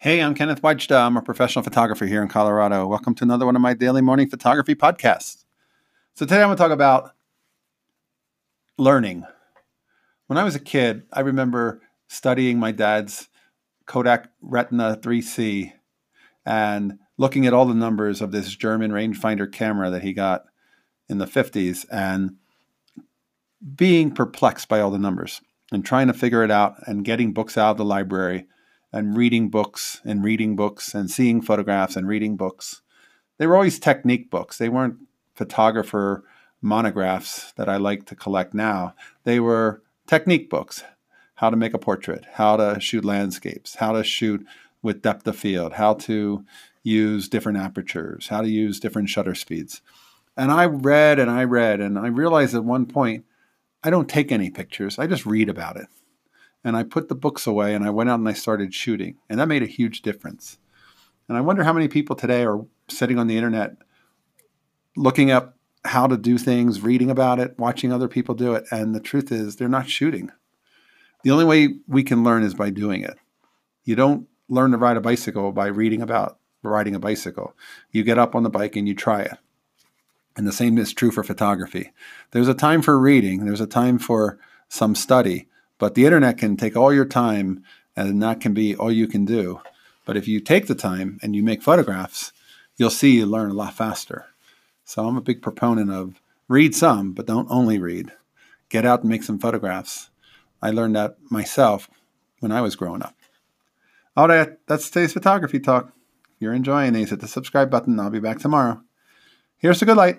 Hey, I'm Kenneth Wajda. I'm a professional photographer here in Colorado. Welcome to another one of my daily morning photography podcasts. So, today I'm going to talk about learning. When I was a kid, I remember studying my dad's Kodak Retina 3C and looking at all the numbers of this German rangefinder camera that he got in the 50s and being perplexed by all the numbers and trying to figure it out and getting books out of the library and reading books and reading books and seeing photographs and reading books. They were always technique books. They weren't photographer monographs that I like to collect now. They were technique books how to make a portrait, how to shoot landscapes, how to shoot with depth of field, how to use different apertures, how to use different shutter speeds. And I read and I read, and I realized at one point, I don't take any pictures, I just read about it and I put the books away and I went out and I started shooting. And that made a huge difference. And I wonder how many people today are sitting on the internet looking up how to do things, reading about it, watching other people do it. And the truth is, they're not shooting. The only way we can learn is by doing it. You don't learn to ride a bicycle by reading about riding a bicycle. You get up on the bike and you try it. And the same is true for photography. There's a time for reading, there's a time for some study, but the internet can take all your time and that can be all you can do. But if you take the time and you make photographs, you'll see you learn a lot faster. So I'm a big proponent of read some, but don't only read. Get out and make some photographs. I learned that myself when I was growing up. All right, that's today's photography talk. If you're enjoying these, hit the subscribe button. I'll be back tomorrow. Here's a good light.